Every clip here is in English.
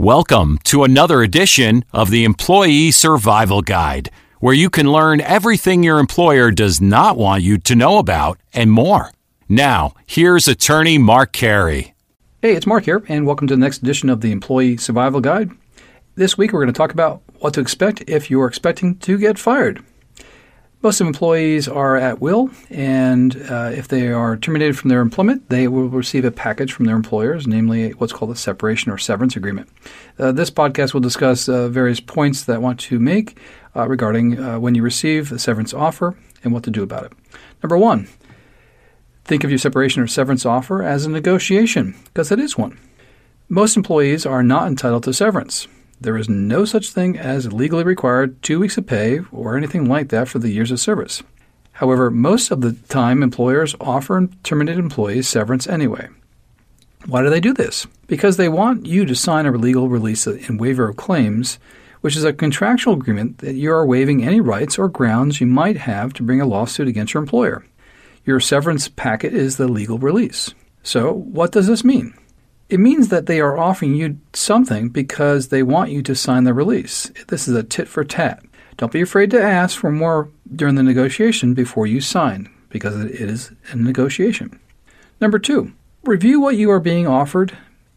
Welcome to another edition of the Employee Survival Guide, where you can learn everything your employer does not want you to know about and more. Now, here's attorney Mark Carey. Hey, it's Mark here, and welcome to the next edition of the Employee Survival Guide. This week we're going to talk about what to expect if you're expecting to get fired. Most employees are at will, and uh, if they are terminated from their employment, they will receive a package from their employers, namely what's called a separation or severance agreement. Uh, this podcast will discuss uh, various points that I want to make uh, regarding uh, when you receive a severance offer and what to do about it. Number one, think of your separation or severance offer as a negotiation, because it is one. Most employees are not entitled to severance. There is no such thing as legally required two weeks of pay or anything like that for the years of service. However, most of the time employers offer terminated employees severance anyway. Why do they do this? Because they want you to sign a legal release and waiver of claims, which is a contractual agreement that you are waiving any rights or grounds you might have to bring a lawsuit against your employer. Your severance packet is the legal release. So, what does this mean? It means that they are offering you something because they want you to sign the release. This is a tit for tat. Don't be afraid to ask for more during the negotiation before you sign, because it is a negotiation. Number two, review what you are being offered,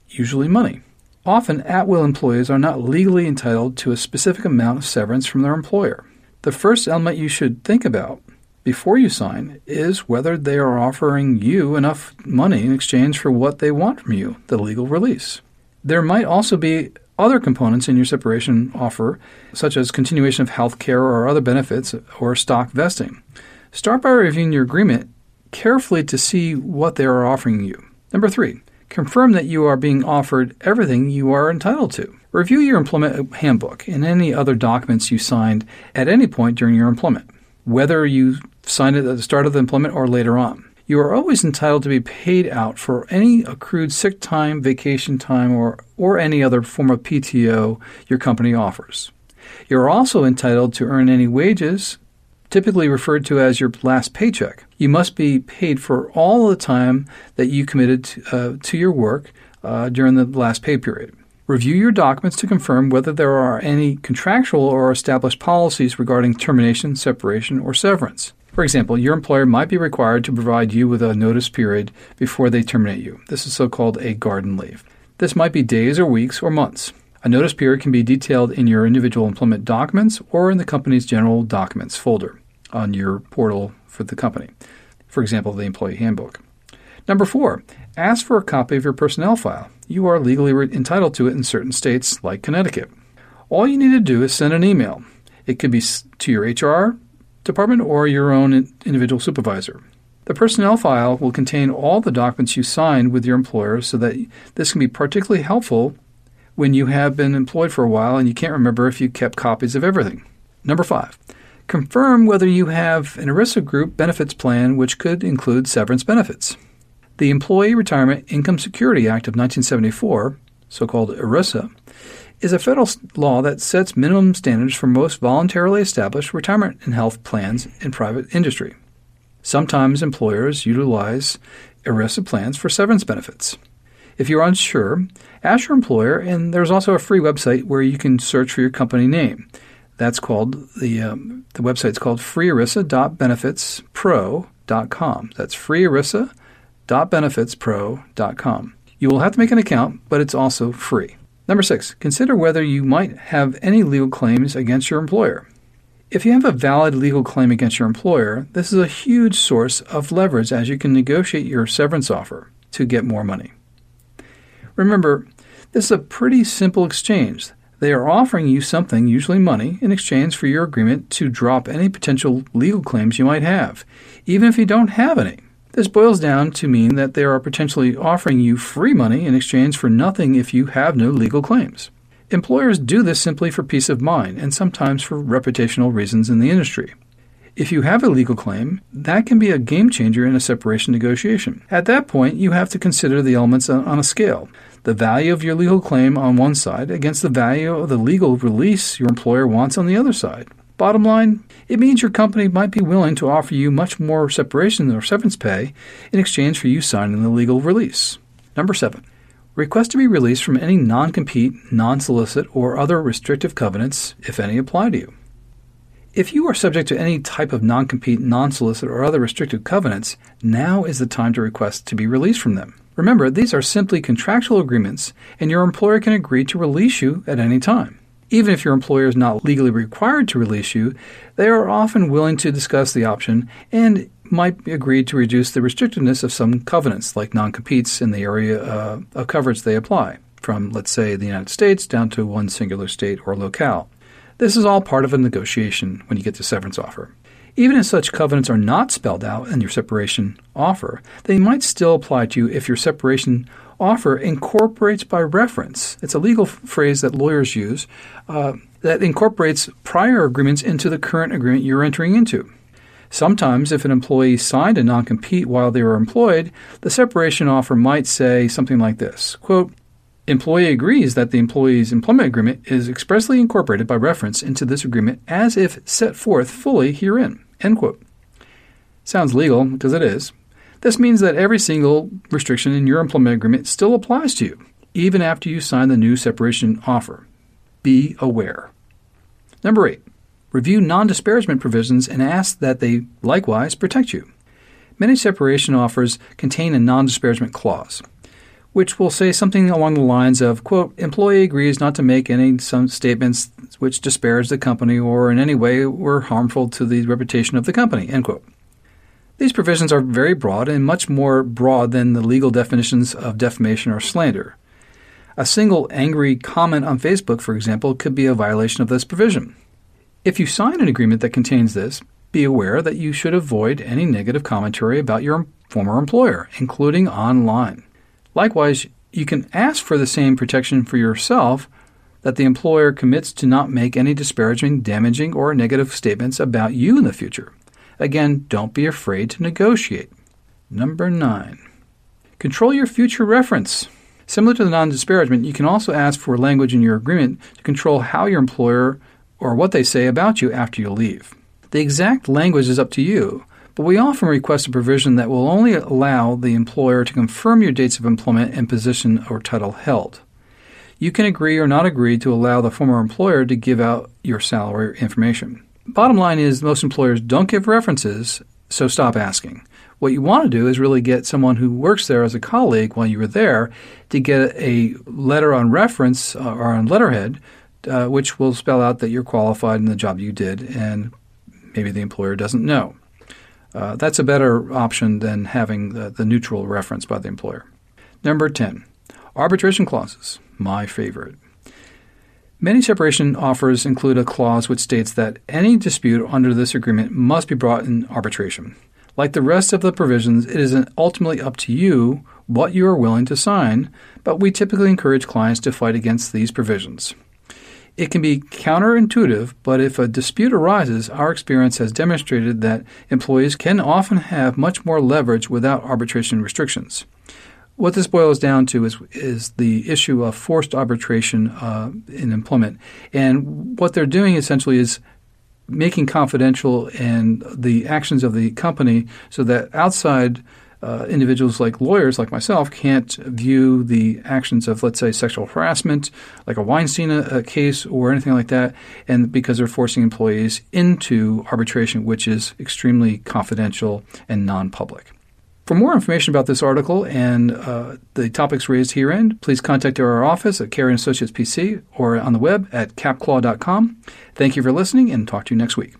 usually money. Often, at will employees are not legally entitled to a specific amount of severance from their employer. The first element you should think about before you sign is whether they are offering you enough money in exchange for what they want from you, the legal release. There might also be other components in your separation offer, such as continuation of health care or other benefits or stock vesting. Start by reviewing your agreement carefully to see what they are offering you. Number three, confirm that you are being offered everything you are entitled to. Review your employment handbook and any other documents you signed at any point during your employment. Whether you signed it at the start of the employment or later on. You are always entitled to be paid out for any accrued sick time, vacation time, or, or any other form of PTO your company offers. You are also entitled to earn any wages, typically referred to as your last paycheck. You must be paid for all the time that you committed to, uh, to your work uh, during the last pay period. Review your documents to confirm whether there are any contractual or established policies regarding termination, separation, or severance. For example, your employer might be required to provide you with a notice period before they terminate you. This is so called a garden leave. This might be days or weeks or months. A notice period can be detailed in your individual employment documents or in the company's general documents folder on your portal for the company. For example, the employee handbook. Number four, ask for a copy of your personnel file. You are legally entitled to it in certain states, like Connecticut. All you need to do is send an email. It could be to your HR department or your own individual supervisor. The personnel file will contain all the documents you signed with your employer so that this can be particularly helpful when you have been employed for a while and you can't remember if you kept copies of everything. Number five, confirm whether you have an ERISA group benefits plan which could include severance benefits. The Employee Retirement Income Security Act of 1974, so called ERISA, is a federal law that sets minimum standards for most voluntarily established retirement and health plans in private industry. Sometimes employers utilize ERISA plans for severance benefits. If you're unsure, ask your employer, and there's also a free website where you can search for your company name. That's called the um, the website's called freerisa.benefitspro.com. That's freerisa.benefitspro.com. You will have to make an account, but it's also free. Number six, consider whether you might have any legal claims against your employer. If you have a valid legal claim against your employer, this is a huge source of leverage as you can negotiate your severance offer to get more money. Remember, this is a pretty simple exchange. They are offering you something, usually money, in exchange for your agreement to drop any potential legal claims you might have, even if you don't have any. This boils down to mean that they are potentially offering you free money in exchange for nothing if you have no legal claims. Employers do this simply for peace of mind and sometimes for reputational reasons in the industry. If you have a legal claim, that can be a game changer in a separation negotiation. At that point, you have to consider the elements on a scale the value of your legal claim on one side against the value of the legal release your employer wants on the other side. Bottom line, it means your company might be willing to offer you much more separation or severance pay in exchange for you signing the legal release. Number seven, Request to be released from any non compete, non solicit, or other restrictive covenants, if any apply to you. If you are subject to any type of non compete, non solicit, or other restrictive covenants, now is the time to request to be released from them. Remember, these are simply contractual agreements, and your employer can agree to release you at any time. Even if your employer is not legally required to release you, they are often willing to discuss the option and might agree to reduce the restrictiveness of some covenants, like non competes in the area uh, of coverage they apply, from, let's say, the United States down to one singular state or locale. This is all part of a negotiation when you get the severance offer. Even if such covenants are not spelled out in your separation offer, they might still apply to you if your separation offer incorporates by reference. It's a legal phrase that lawyers use uh, that incorporates prior agreements into the current agreement you're entering into. Sometimes, if an employee signed a non compete while they were employed, the separation offer might say something like this quote, Employee agrees that the employee's employment agreement is expressly incorporated by reference into this agreement as if set forth fully herein. End quote. Sounds legal, because it is, this means that every single restriction in your employment agreement still applies to you, even after you sign the new separation offer. Be aware. Number eight, review non disparagement provisions and ask that they likewise protect you. Many separation offers contain a non disparagement clause, which will say something along the lines of, quote, employee agrees not to make any some statements which disparage the company or in any way were harmful to the reputation of the company, end quote. These provisions are very broad and much more broad than the legal definitions of defamation or slander. A single angry comment on Facebook, for example, could be a violation of this provision. If you sign an agreement that contains this, be aware that you should avoid any negative commentary about your former employer, including online. Likewise, you can ask for the same protection for yourself that the employer commits to not make any disparaging, damaging, or negative statements about you in the future. Again, don't be afraid to negotiate. Number nine, control your future reference. Similar to the non disparagement, you can also ask for language in your agreement to control how your employer or what they say about you after you leave. The exact language is up to you, but we often request a provision that will only allow the employer to confirm your dates of employment and position or title held. You can agree or not agree to allow the former employer to give out your salary information. Bottom line is most employers don't give references, so stop asking. What you want to do is really get someone who works there as a colleague while you were there to get a letter on reference uh, or on letterhead, uh, which will spell out that you're qualified in the job you did, and maybe the employer doesn't know. Uh, that's a better option than having the, the neutral reference by the employer. Number 10, arbitration clauses, my favorite. Many separation offers include a clause which states that any dispute under this agreement must be brought in arbitration. Like the rest of the provisions, it is ultimately up to you what you are willing to sign, but we typically encourage clients to fight against these provisions. It can be counterintuitive, but if a dispute arises, our experience has demonstrated that employees can often have much more leverage without arbitration restrictions. What this boils down to is is the issue of forced arbitration uh, in employment, and what they're doing essentially is making confidential and the actions of the company so that outside uh, individuals like lawyers like myself can't view the actions of, let's say, sexual harassment, like a Weinstein uh, case or anything like that, and because they're forcing employees into arbitration, which is extremely confidential and non public. For more information about this article and uh, the topics raised herein, please contact our office at Carey Associates PC or on the web at capclaw.com. Thank you for listening and talk to you next week.